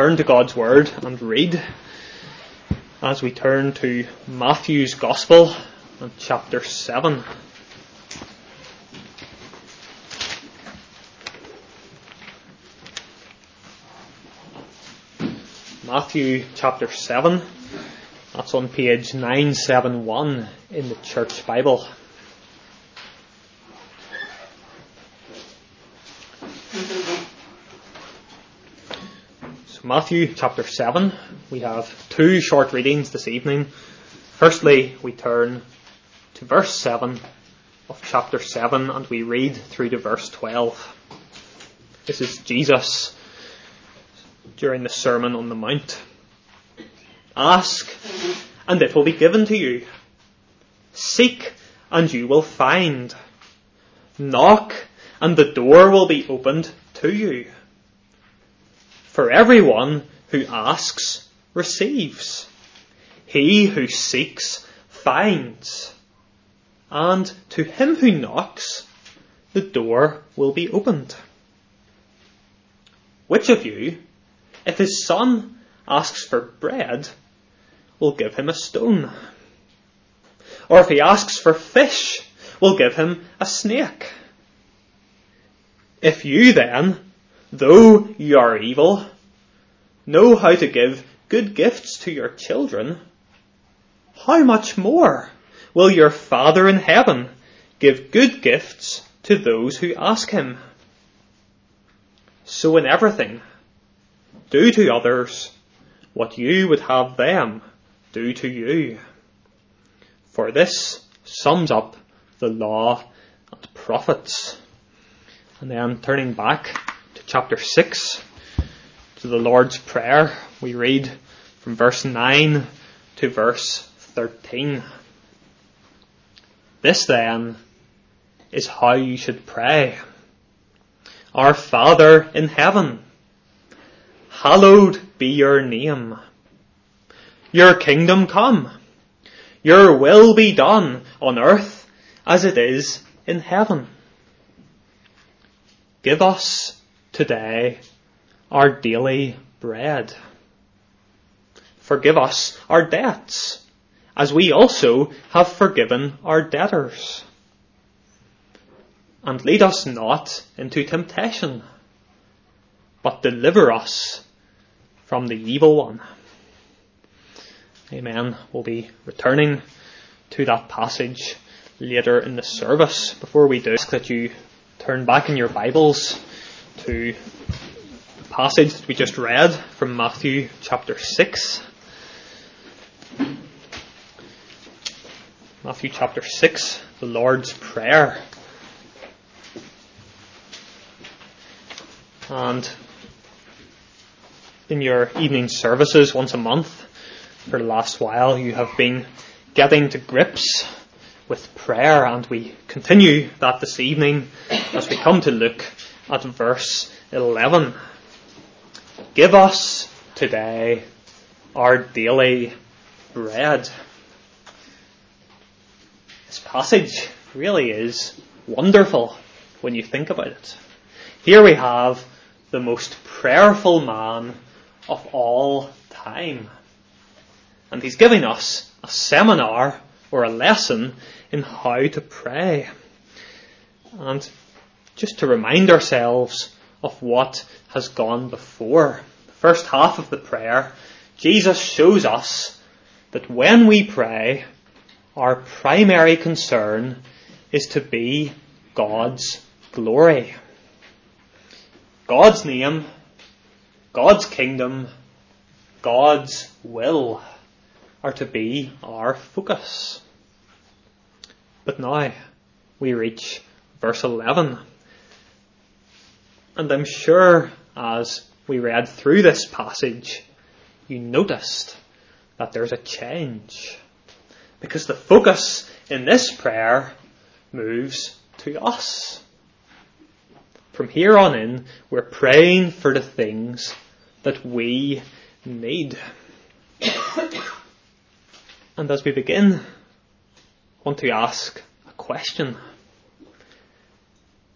turn to God's Word and read as we turn to Matthew's Gospel and chapter 7. Matthew chapter 7. That's on page 971 in the Church Bible. Matthew chapter 7. We have two short readings this evening. Firstly, we turn to verse 7 of chapter 7 and we read through to verse 12. This is Jesus during the Sermon on the Mount. Ask, and it will be given to you. Seek, and you will find. Knock, and the door will be opened to you. For everyone who asks receives. He who seeks finds. And to him who knocks, the door will be opened. Which of you, if his son asks for bread, will give him a stone? Or if he asks for fish, will give him a snake? If you then, though you are evil, know how to give good gifts to your children, how much more will your Father in heaven give good gifts to those who ask him? So in everything, do to others what you would have them do to you. For this sums up the law and prophets. And then turning back chapter 6, to the Lord's Prayer, we read from verse 9 to verse 13. This then is how you should pray. Our Father in heaven, hallowed be your name. Your kingdom come. Your will be done on earth as it is in heaven. Give us today our daily bread. Forgive us our debts as we also have forgiven our debtors. And lead us not into temptation, but deliver us from the evil one. Amen. We'll be returning to that passage later in the service. Before we do, ask that you turn back in your Bibles to the passage that we just read from Matthew chapter 6. Matthew chapter 6, the Lord's Prayer. And in your evening services once a month, for the last while you have been getting to grips with prayer, and we continue that this evening as we come to look at verse 11. Give us today our daily bread. This passage really is wonderful when you think about it. Here we have the most prayerful man of all time. And he's giving us a seminar or a lesson in how to pray. And just to remind ourselves of what has gone before. The first half of the prayer, Jesus shows us that when we pray, our primary concern is to be God's glory. God's name, God's kingdom, God's will are to be our focus. But now we reach verse 11. And I'm sure as we read through this passage, you noticed that there's a change. Because the focus in this prayer moves to us. From here on in, we're praying for the things that we need. And as we begin, I want to ask a question.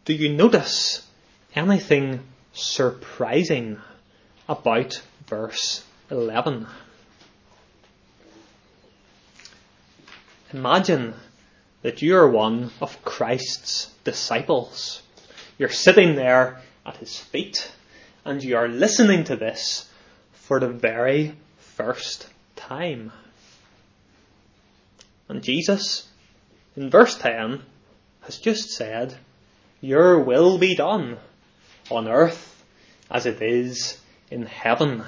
Do you notice anything surprising about verse 11. Imagine that you are one of Christ's disciples. You're sitting there at his feet and you are listening to this for the very first time. And Jesus, in verse 10, has just said, Your will be done on earth as it is in heaven.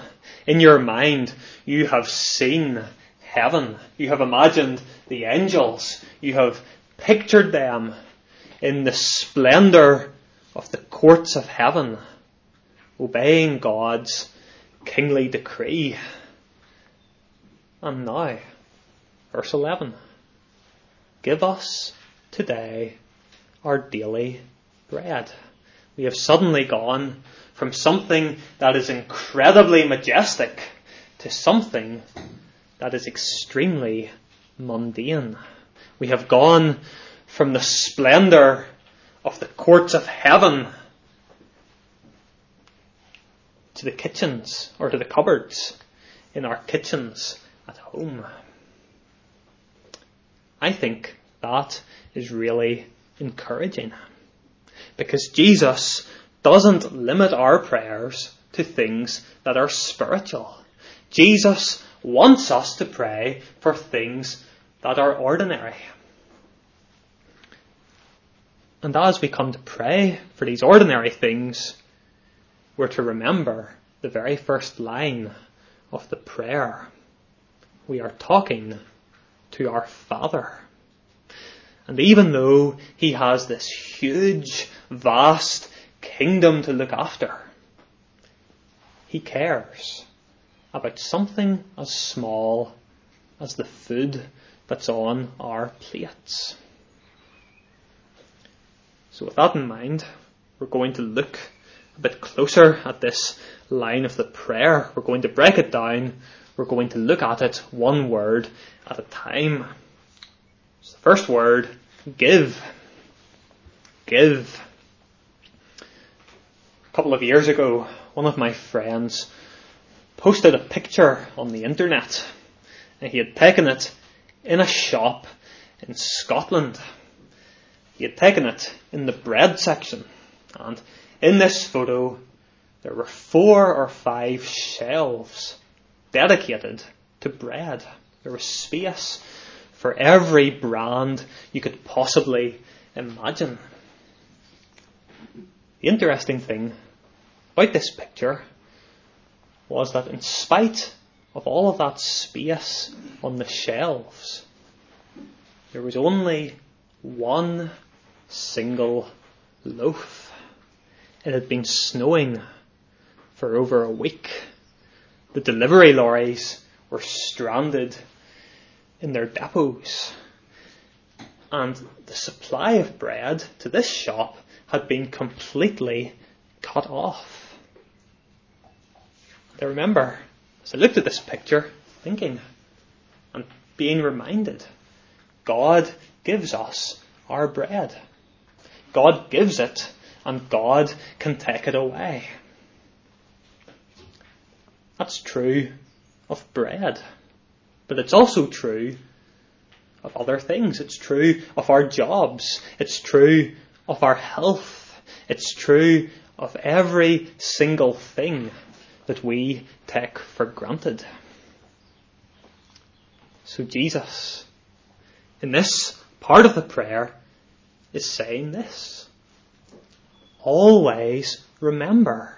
In your mind, you have seen heaven. You have imagined the angels. You have pictured them in the splendour of the courts of heaven, obeying God's kingly decree. And now, verse 11. Give us today our daily bread. We have suddenly gone from something that is incredibly majestic to something that is extremely mundane. We have gone from the splendour of the courts of heaven to the kitchens or to the cupboards in our kitchens at home. I think that is really encouraging because Jesus doesn't limit our prayers to things that are spiritual. Jesus wants us to pray for things that are ordinary. And as we come to pray for these ordinary things, we're to remember the very first line of the prayer. We are talking to our Father. And even though He has this huge, vast kingdom to look after, He cares about something as small as the food that's on our plates. So with that in mind, we're going to look a bit closer at this line of the prayer. We're going to break it down. We're going to look at it one word at a time. So the first word, give. Give. A couple of years ago, one of my friends posted a picture on the internet. And he had taken it in a shop in Scotland. He had taken it in the bread section, and in this photo, there were four or five shelves dedicated to bread. There was space for every brand you could possibly imagine. The interesting thing about this picture was that in spite of all of that space on the shelves, there was only one single loaf. It had been snowing for over a week. The delivery lorries were stranded in their depots. And the supply of bread to this shop had been completely cut off. I remember, as I looked at this picture, thinking and being reminded God gives us our bread. God gives it, and God can take it away. That's true of bread. But it's also true of other things. It's true of our jobs. It's true of our health. It's true of every single thing that we take for granted. So Jesus, in this part of the prayer, is saying this. Always remember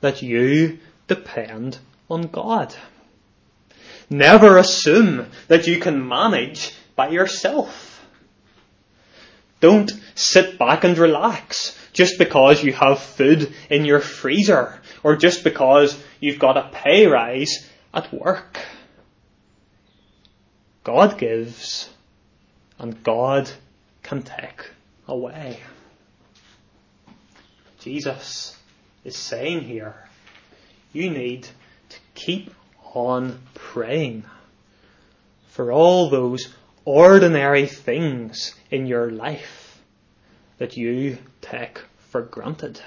that you depend on God. Never assume that you can manage by yourself. Don't sit back and relax just because you have food in your freezer or just because you've got a pay rise at work. God gives and God can take away. Jesus is saying here, you need to keep on praying for all those ordinary things in your life that you take for granted.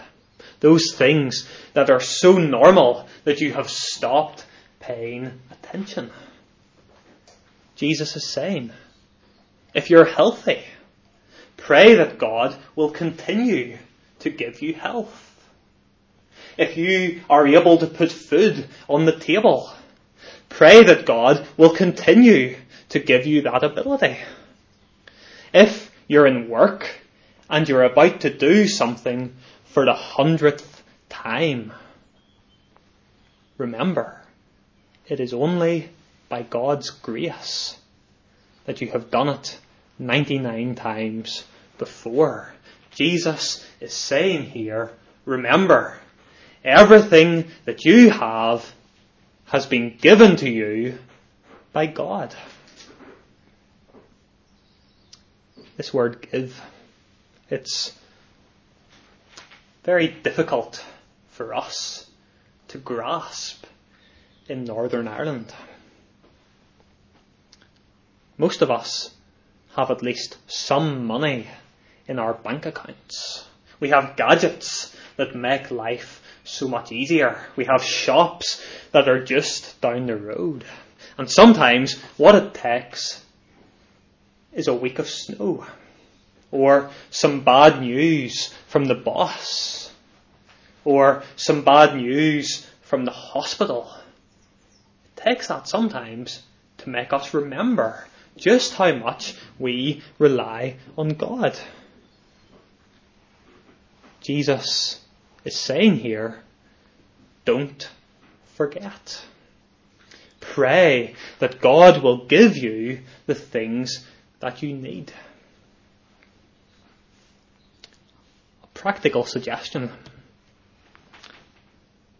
Those things that are so normal that you have stopped paying attention. Jesus is saying, if you're healthy, pray that God will continue to give you health. If you are able to put food on the table, pray that God will continue to give you that ability. If you're in work and you're about to do something for the hundredth time, remember, it is only by God's grace that you have done it 99 times before. Jesus is saying here, remember, everything that you have has been given to you by God. This word give, it's very difficult for us to grasp in Northern Ireland. Most of us have at least some money in our bank accounts. We have gadgets that make life so much easier. We have shops that are just down the road. And sometimes what it takes is a week of snow or some bad news from the boss or some bad news from the hospital. It takes that sometimes to make us remember just how much we rely on God. Jesus is saying here, don't forget. Pray that God will give you the things that you need. A practical suggestion.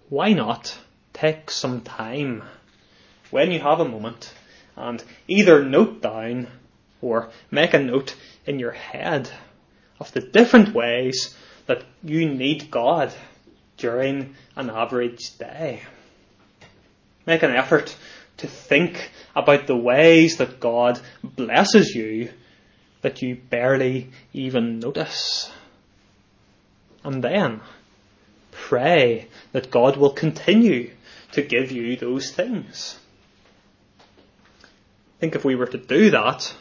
Why not take some time when you have a moment and either note down or make a note in your head of the different ways that you need God during an average day. Make an effort to think about the ways that God blesses you that you barely even notice. And then pray that God will continue to give you those things. I think if we were to do that,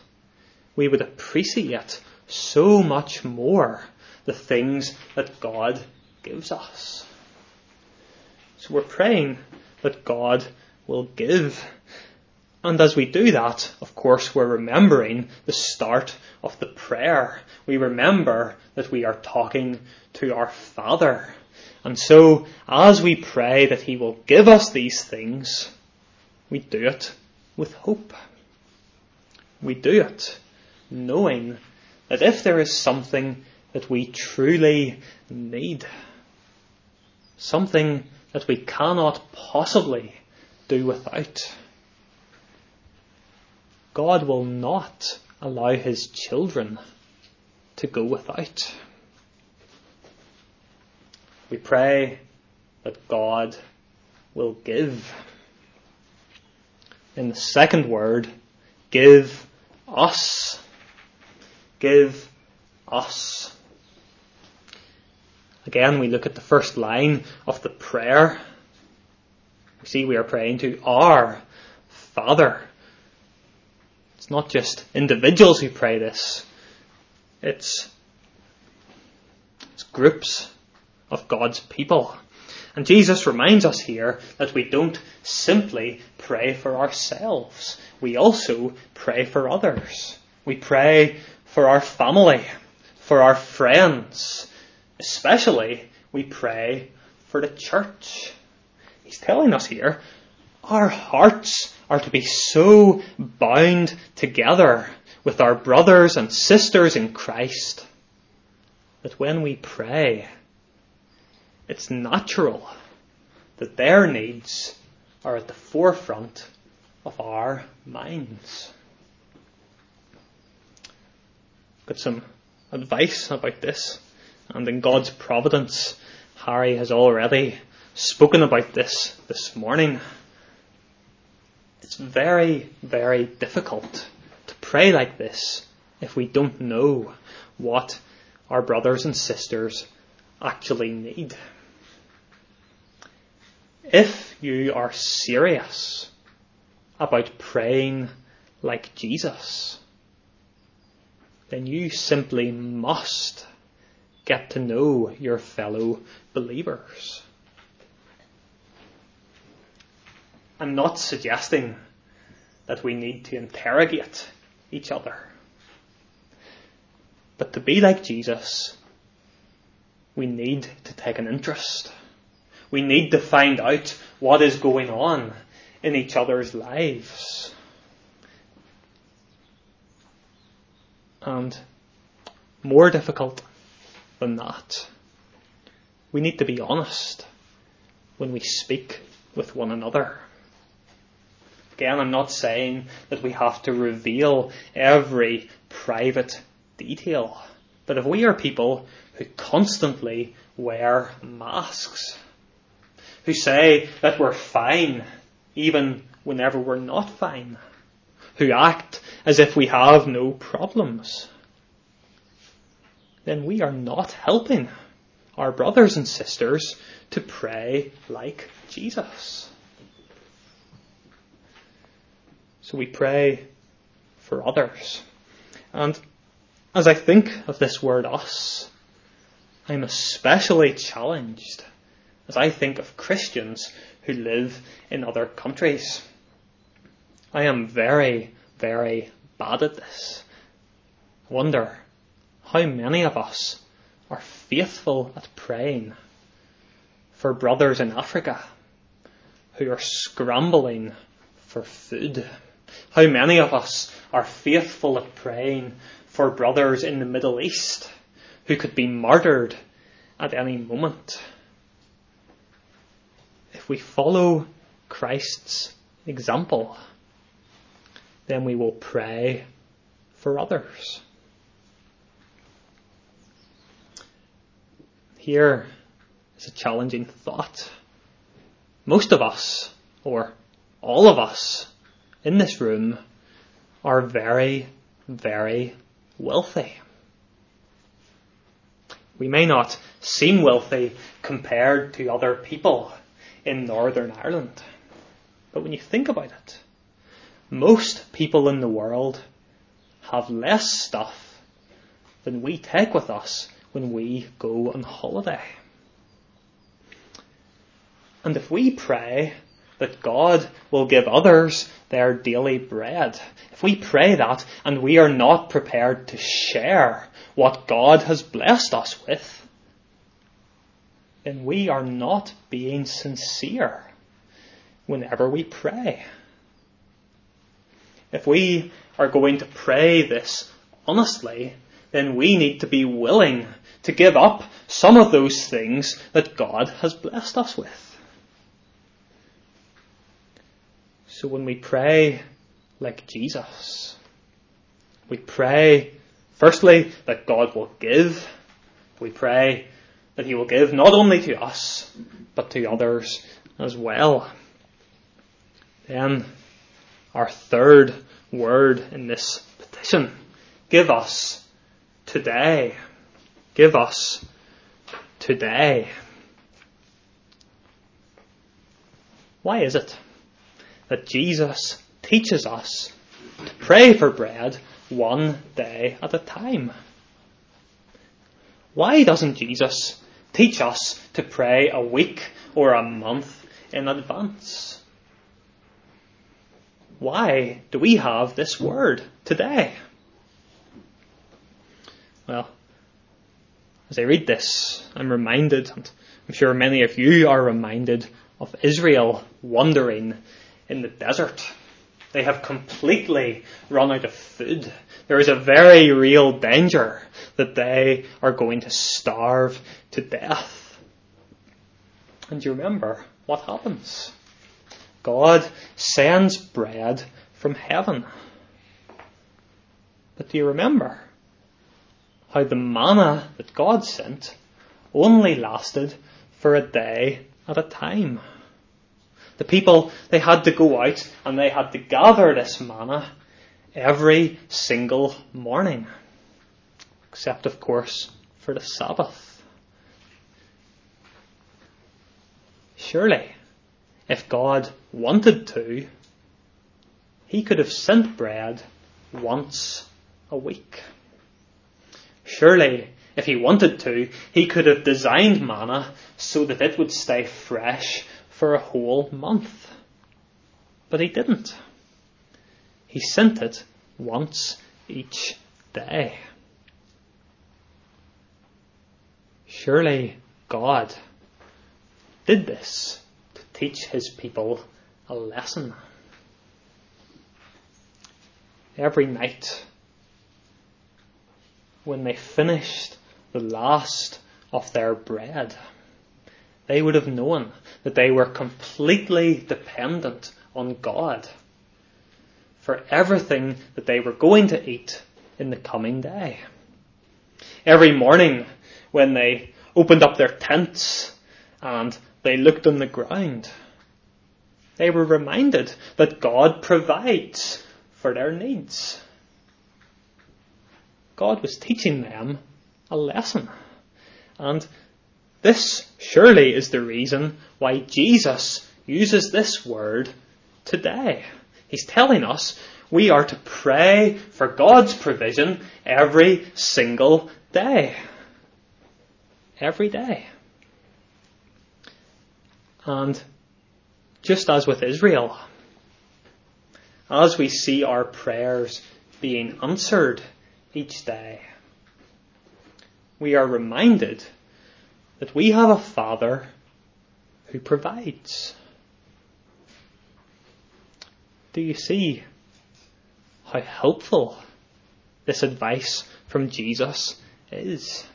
we would appreciate so much more the things that God gives us. So we're praying that God will give. And as we do that, of course, we're remembering the start of the prayer. We remember that we are talking to our Father. And so, as we pray that He will give us these things, we do it with hope. We do it knowing that if there is something that we truly need, something that we cannot possibly do without, God will not allow His children to go without. We pray that God will give. In the second word, give us. Give us. Again, we look at the first line of the prayer. We see we are praying to our Father. It's not just individuals who pray this. It's, it's groups of God's people. And Jesus reminds us here that we don't simply pray for ourselves. We also pray for others. We pray for our family, for our friends. Especially, we pray for the church. He's telling us here, our hearts are to be so bound together with our brothers and sisters in Christ that when we pray, it's natural that their needs are at the forefront of our minds. Got some advice about this, and in God's providence, Harry has already spoken about this this morning. It's very, very difficult to pray like this if we don't know what our brothers and sisters actually need. if you are serious about praying like Jesus, then you simply must get to know your fellow believers. I'm not suggesting that we need to interrogate each other. But to be like Jesus, we need to take an interest. We need to find out what is going on in each other's lives. And more difficult than that, we need to be honest when we speak with one another. Again, I'm not saying that we have to reveal every private detail. But if we are people who constantly wear masks, who say that we're fine even whenever we're not fine, who act as if we have no problems, then we are not helping our brothers and sisters to pray like Jesus. So we pray for others. And as I think of this word us, I'm especially challenged as I think of Christians who live in other countries. I am very, very bad at this. I wonder how many of us are faithful at praying for brothers in Africa who are scrambling for food. How many of us are faithful at praying for brothers in the Middle East who could be murdered at any moment? If we follow Christ's example, then we will pray for others. Here is a challenging thought. Most of us, or all of us, in this room are very, very wealthy. We may not seem wealthy compared to other people in Northern Ireland, but when you think about it, most people in the world have less stuff than we take with us when we go on holiday. And if we pray that God will give others their daily bread. If we pray that and we are not prepared to share what God has blessed us with, then we are not being sincere whenever we pray. If we are going to pray this honestly, then we need to be willing to give up some of those things that God has blessed us with. So when we pray like Jesus, we pray, firstly, that God will give. We pray that He will give not only to us, but to others as well. Then, our third word in this petition give us today. Give us today. Why is it? That Jesus teaches us to pray for bread one day at a time. Why doesn't Jesus teach us to pray a week or a month in advance? Why do we have this word today? Well, as I read this, I'm reminded, and I'm sure many of you are reminded, of Israel wandering in the desert. They have completely run out of food. There is a very real danger that they are going to starve to death. And do you remember what happens? God sends bread from heaven. But do you remember how the manna that God sent only lasted for a day at a time? The people, they had to go out and they had to gather this manna every single morning. Except, of course, for the Sabbath. Surely, if God wanted to, he could have sent bread once a week. Surely, if he wanted to, he could have designed manna so that it would stay fresh for a whole month. But he didn't. He sent it once each day. Surely God did this to teach his people a lesson. Every night, when they finished the last of their bread, they would have known that they were completely dependent on God for everything that they were going to eat in the coming day. Every morning when they opened up their tents and they looked on the ground, they were reminded that God provides for their needs. God was teaching them a lesson. And this surely is the reason why Jesus uses this word today. He's telling us we are to pray for God's provision every single day. Every day. And just as with Israel, as we see our prayers being answered each day, we are reminded that we have a Father who provides. Do you see how helpful this advice from Jesus is?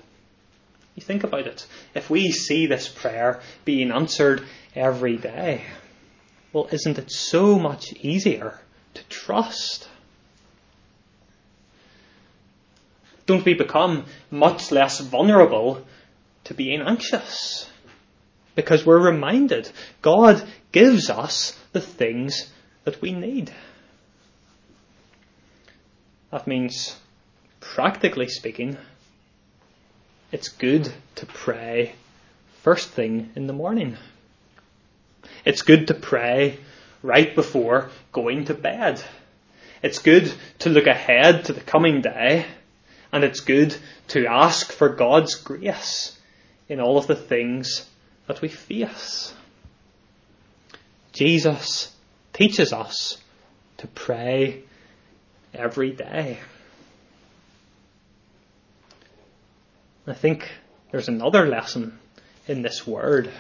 You think about it. If we see this prayer being answered every day, well, isn't it so much easier to trust? Don't we become much less vulnerable to being anxious? Because we're reminded God gives us the things that we need. That means, practically speaking, it's good to pray first thing in the morning. It's good to pray right before going to bed. It's good to look ahead to the coming day, and it's good to ask for God's grace in all of the things that we face. Jesus teaches us to pray every day. I think there's another lesson in this word.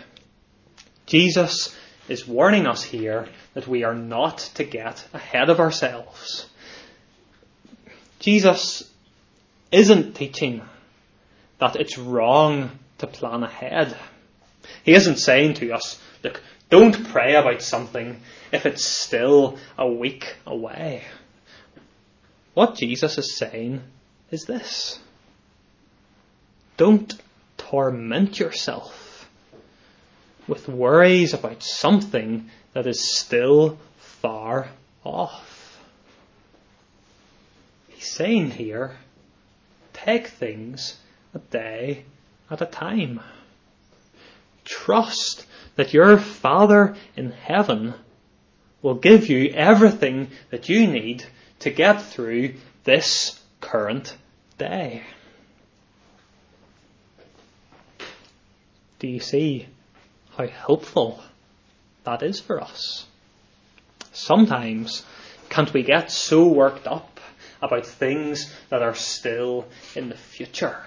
Jesus is warning us here that we are not to get ahead of ourselves. Jesus isn't teaching that it's wrong to plan ahead. He isn't saying to us, look, don't pray about something if it's still a week away. What Jesus is saying is this. Don't torment yourself with worries about something that is still far off. He's saying here, take things a day at a time. Trust that your Father in heaven will give you everything that you need to get through this current day. Do you see how helpful that is for us? Sometimes, can't we get so worked up about things that are still in the future?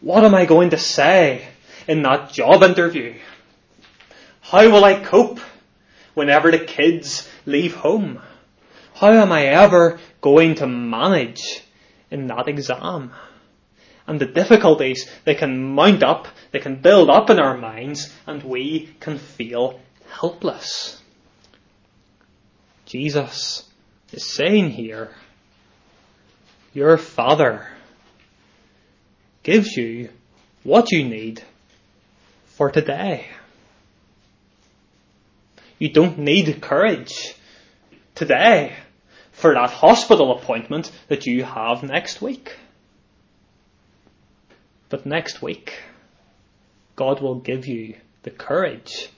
What am I going to say in that job interview? How will I cope whenever the kids leave home? How am I ever going to manage in that exam? And the difficulties they can mount up, they can build up in our minds, and we can feel helpless. Jesus is saying here, your Father gives you what you need for today. You don't need courage today for that hospital appointment that you have next week. But next week, God will give you the courage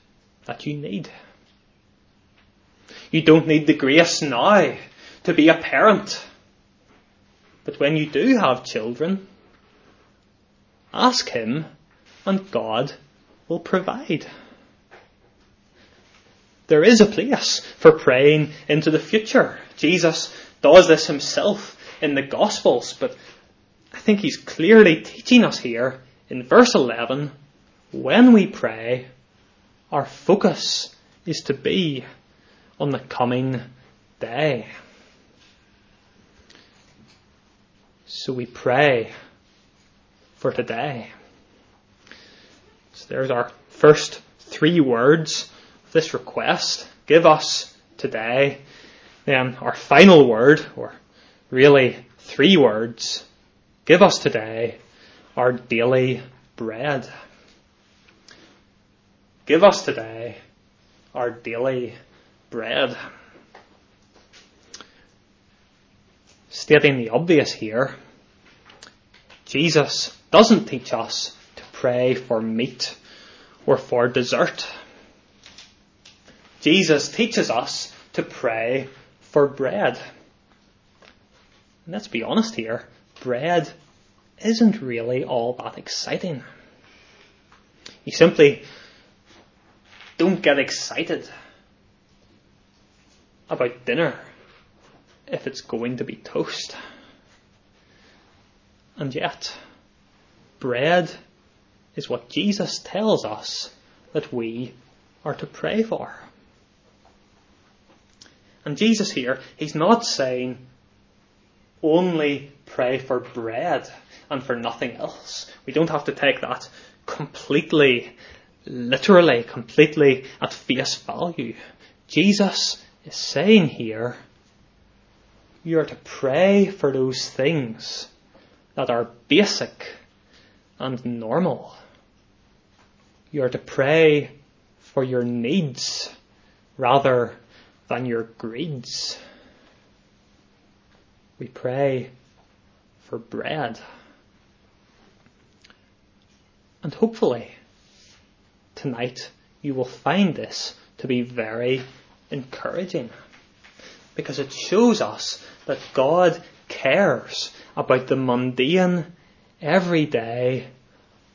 that you need. You don't need the grace now to be a parent. But when you do have children, ask Him and God will provide. There is a place for praying into the future. Jesus does this himself in the Gospels, but I think he's clearly teaching us here in verse 11 when we pray, our focus is to be on the coming day. So we pray for today. So there's our first three words of this request. Give us today. Then our final word, or really three words. Give us today our daily bread. Give us today our daily bread. Stating the obvious here, Jesus doesn't teach us to pray for meat or for dessert. Jesus teaches us to pray for bread. And let's be honest here, bread isn't really all that exciting. You simply don't get excited about dinner if it's going to be toast. And yet, bread is what Jesus tells us that we are to pray for. And Jesus here, he's not saying only pray for bread and for nothing else. We don't have to take that completely, literally, completely at face value. Jesus is saying here, you are to pray for those things that are basic and normal. You are to pray for your needs rather than your greeds. We pray for bread. And hopefully, tonight you will find this to be very encouraging because it shows us that God cares about the mundane, everyday,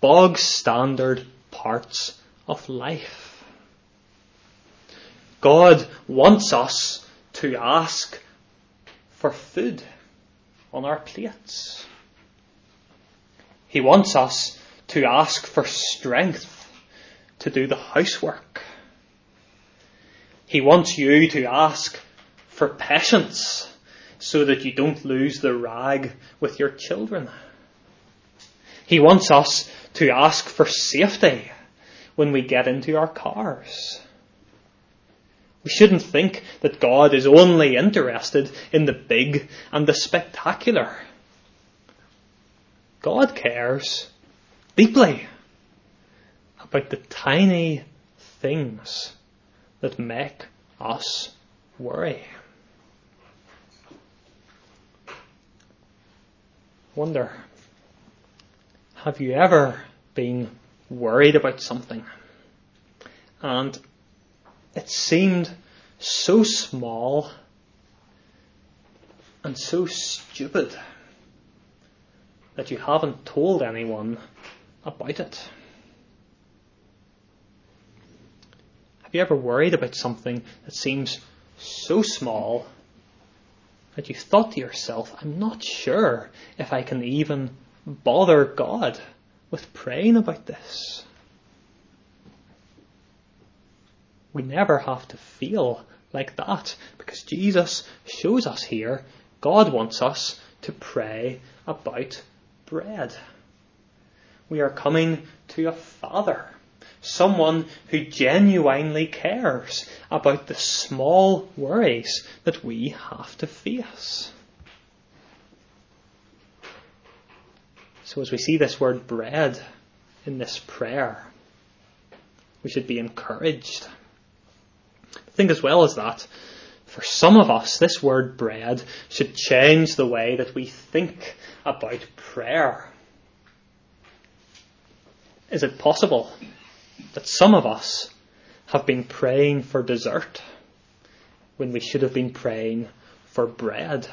bog standard parts of life. God wants us to ask for food on our plates. He wants us to ask for strength to do the housework. He wants you to ask for patience so that you don't lose the rag with your children. He wants us to ask for safety when we get into our cars. We shouldn't think that God is only interested in the big and the spectacular. God cares deeply about the tiny things that make us worry. Wonder, have you ever been worried about something and it seemed so small and so stupid that you haven't told anyone about it? Have you ever worried about something that seems so small that you thought to yourself, I'm not sure if I can even bother God with praying about this? We never have to feel like that because Jesus shows us here God wants us to pray about bread. We are coming to a Father someone who genuinely cares about the small worries that we have to face. So, as we see this word bread in this prayer, we should be encouraged. I Think as well as that, for some of us, this word bread should change the way that we think about prayer. Is it possible that some of us have been praying for dessert when we should have been praying for bread?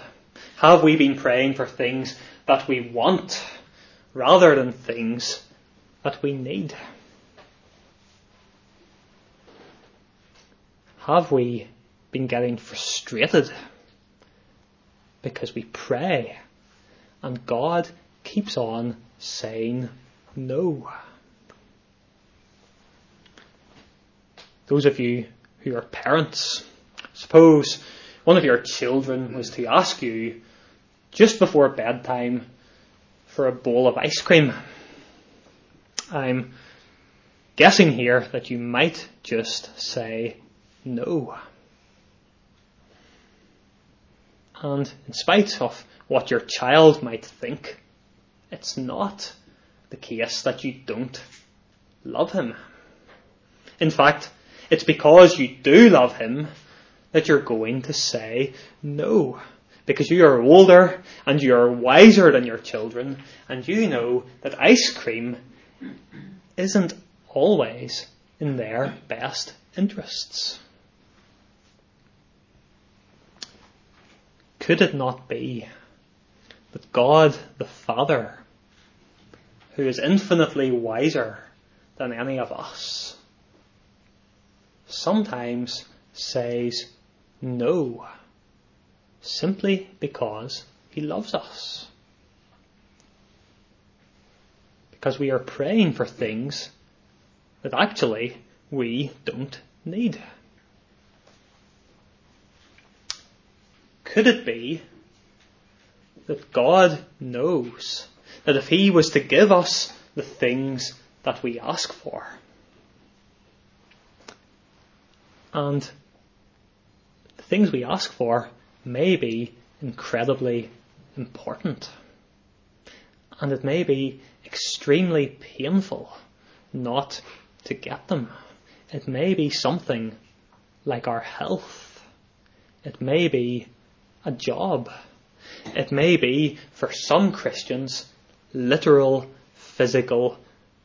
Have we been praying for things that we want rather than things that we need? Have we been getting frustrated because we pray and God keeps on saying no? Those of you who are parents, suppose one of your children was to ask you just before bedtime for a bowl of ice cream. I'm guessing here that you might just say no. And in spite of what your child might think, it's not the case that you don't love him. In fact, it's because you do love him that you're going to say no. Because you are older and you are wiser than your children and you know that ice cream isn't always in their best interests. Could it not be that God the Father, who is infinitely wiser than any of us, sometimes says no simply because he loves us? Because we are praying for things that actually we don't need. Could it be that God knows that if He was to give us the things that we ask for, and the things we ask for may be incredibly important, and it may be extremely painful not to get them. It may be something like our health. It may be a job. It may be, for some Christians, literal physical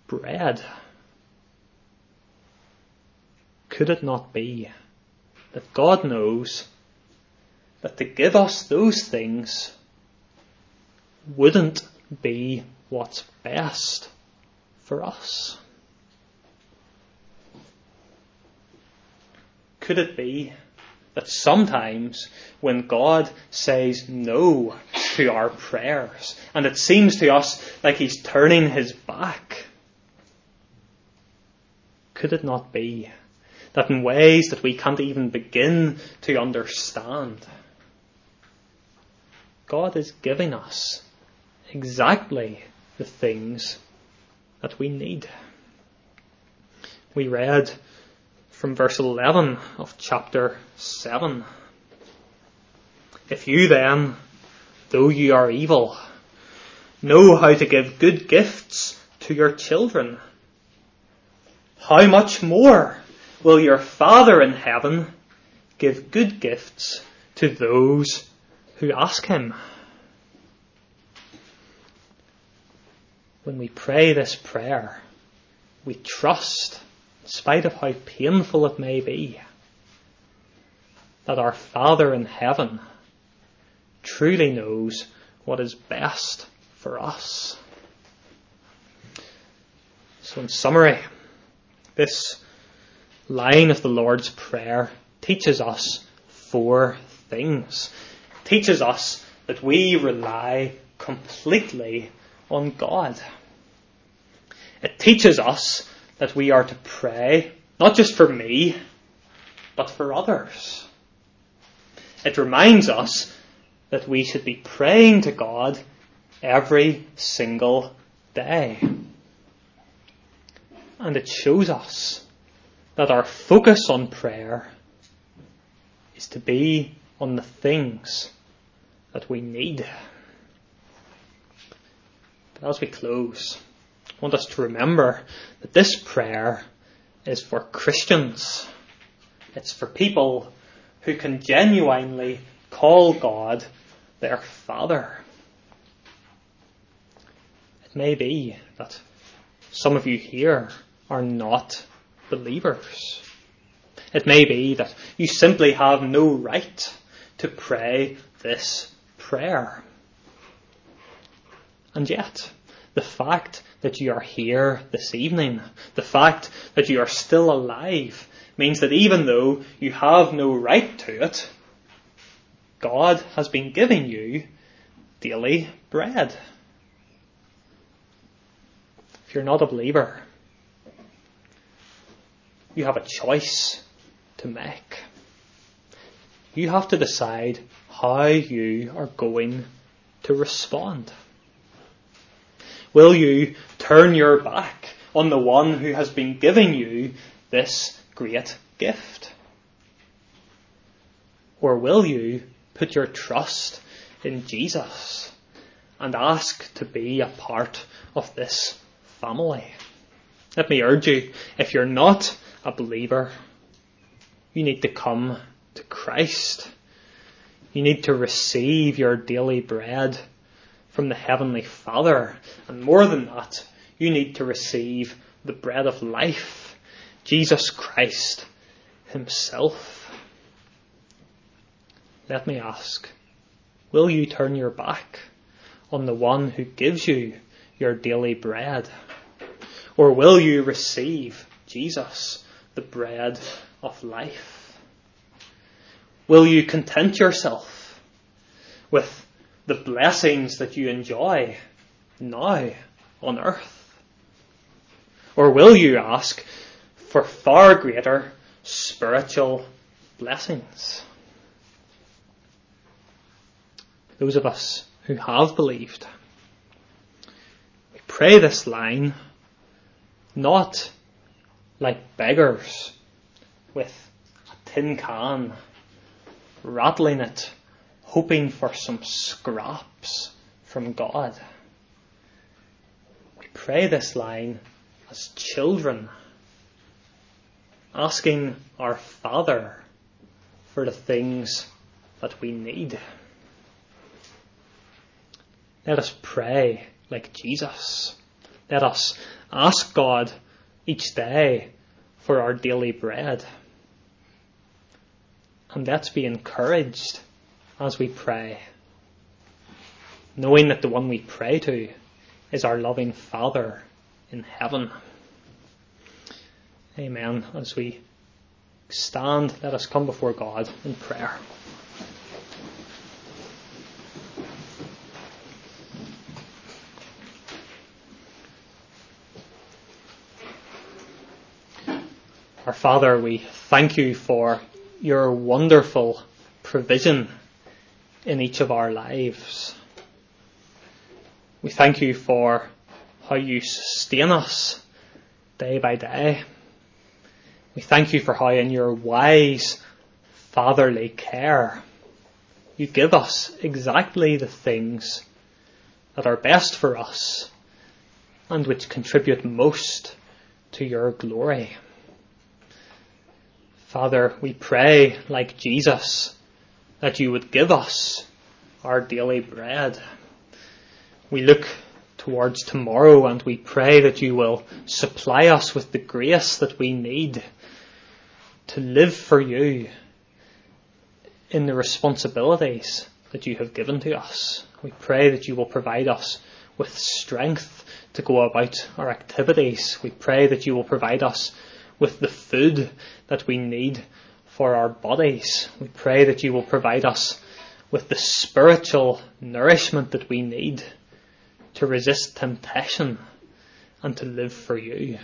bread. Could it not be that God knows that to give us those things wouldn't be what's best for us? Could it be that sometimes when God says no to our prayers, and it seems to us like He's turning His back, could it not be that in ways that we can't even begin to understand, God is giving us exactly the things that we need? We read from verse 11 of chapter 7. If you then, though you are evil, know how to give good gifts to your children, how much more will your Father in heaven give good gifts to those who ask him? When we pray this prayer, we trust in spite of how painful it may be, that our Father in heaven truly knows what is best for us. So, in summary, this line of the Lord's Prayer teaches us four things. Teaches us that we rely completely on God. It teaches us that we are to pray, not just for me, but for others. It reminds us that we should be praying to God every single day. And it shows us that our focus on prayer is to be on the things that we need. But as we close, I want us to remember that this prayer is for Christians. It's for people who can genuinely call God their Father. It may be that some of you here are not believers. It may be that you simply have no right to pray this prayer. And yet, the fact that you are here this evening, the fact that you are still alive, means that even though you have no right to it, God has been giving you daily bread. If you're not a believer, you have a choice to make. You have to decide how you are going to respond. Will you turn your back on the one who has been giving you this great gift? Or will you put your trust in Jesus and ask to be a part of this family? Let me urge you, if you're not a believer, you need to come to Christ. You need to receive your daily bread from the Heavenly Father. And more than that, you need to receive the bread of life, Jesus Christ Himself. Let me ask, will you turn your back on the one who gives you your daily bread? Or will you receive Jesus, the bread of life? Will you content yourself with the blessings that you enjoy now on earth? Or will you ask for far greater spiritual blessings? Those of us who have believed, we pray this line not like beggars with a tin can, rattling it hoping for some scraps from God. We pray this line as children, asking our Father for the things that we need. Let us pray like Jesus. Let us ask God each day for our daily bread. And let's be encouraged as we pray, knowing that the one we pray to is our loving Father in heaven. Amen. As we stand, let us come before God in prayer. Our Father, we thank you for your wonderful provision in each of our lives. We thank you for how you sustain us day by day. We thank you for how in your wise fatherly care you give us exactly the things that are best for us and which contribute most to your glory. Father, we pray like Jesus that you would give us our daily bread. We look towards tomorrow and we pray that you will supply us with the grace that we need to live for you in the responsibilities that you have given to us. We pray that you will provide us with strength to go about our activities. We pray that you will provide us with the food that we need for our bodies. We pray that you will provide us with the spiritual nourishment that we need to resist temptation and to live for you.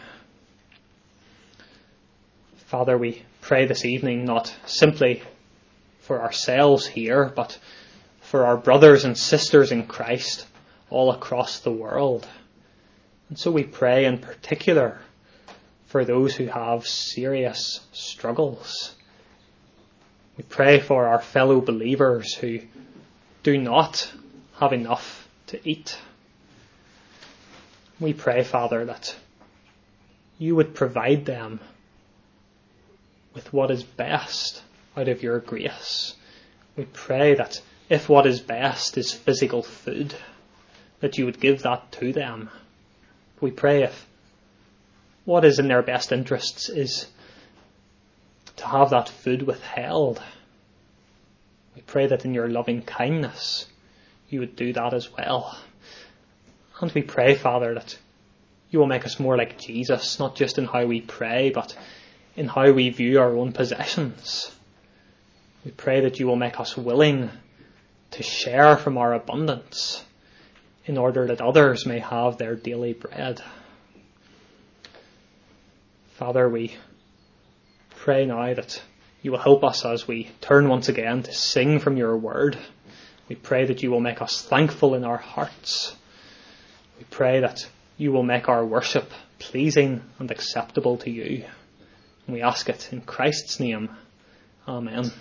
Father, we pray this evening not simply for ourselves here, but for our brothers and sisters in Christ all across the world. And so we pray in particular for those who have serious struggles we pray for our fellow believers who do not have enough to eat. We pray, Father, that you would provide them with what is best out of your grace. We pray that if what is best is physical food, that you would give that to them. We pray if what is in their best interests is to have that food withheld. We pray that in your loving kindness you would do that as well. And we pray, Father, that you will make us more like Jesus, not just in how we pray, but in how we view our own possessions. We pray that you will make us willing to share from our abundance in order that others may have their daily bread. Father, we pray now that you will help us as we turn once again to sing from your word. We pray that you will make us thankful in our hearts. We pray that you will make our worship pleasing and acceptable to you. We ask it in Christ's name. Amen.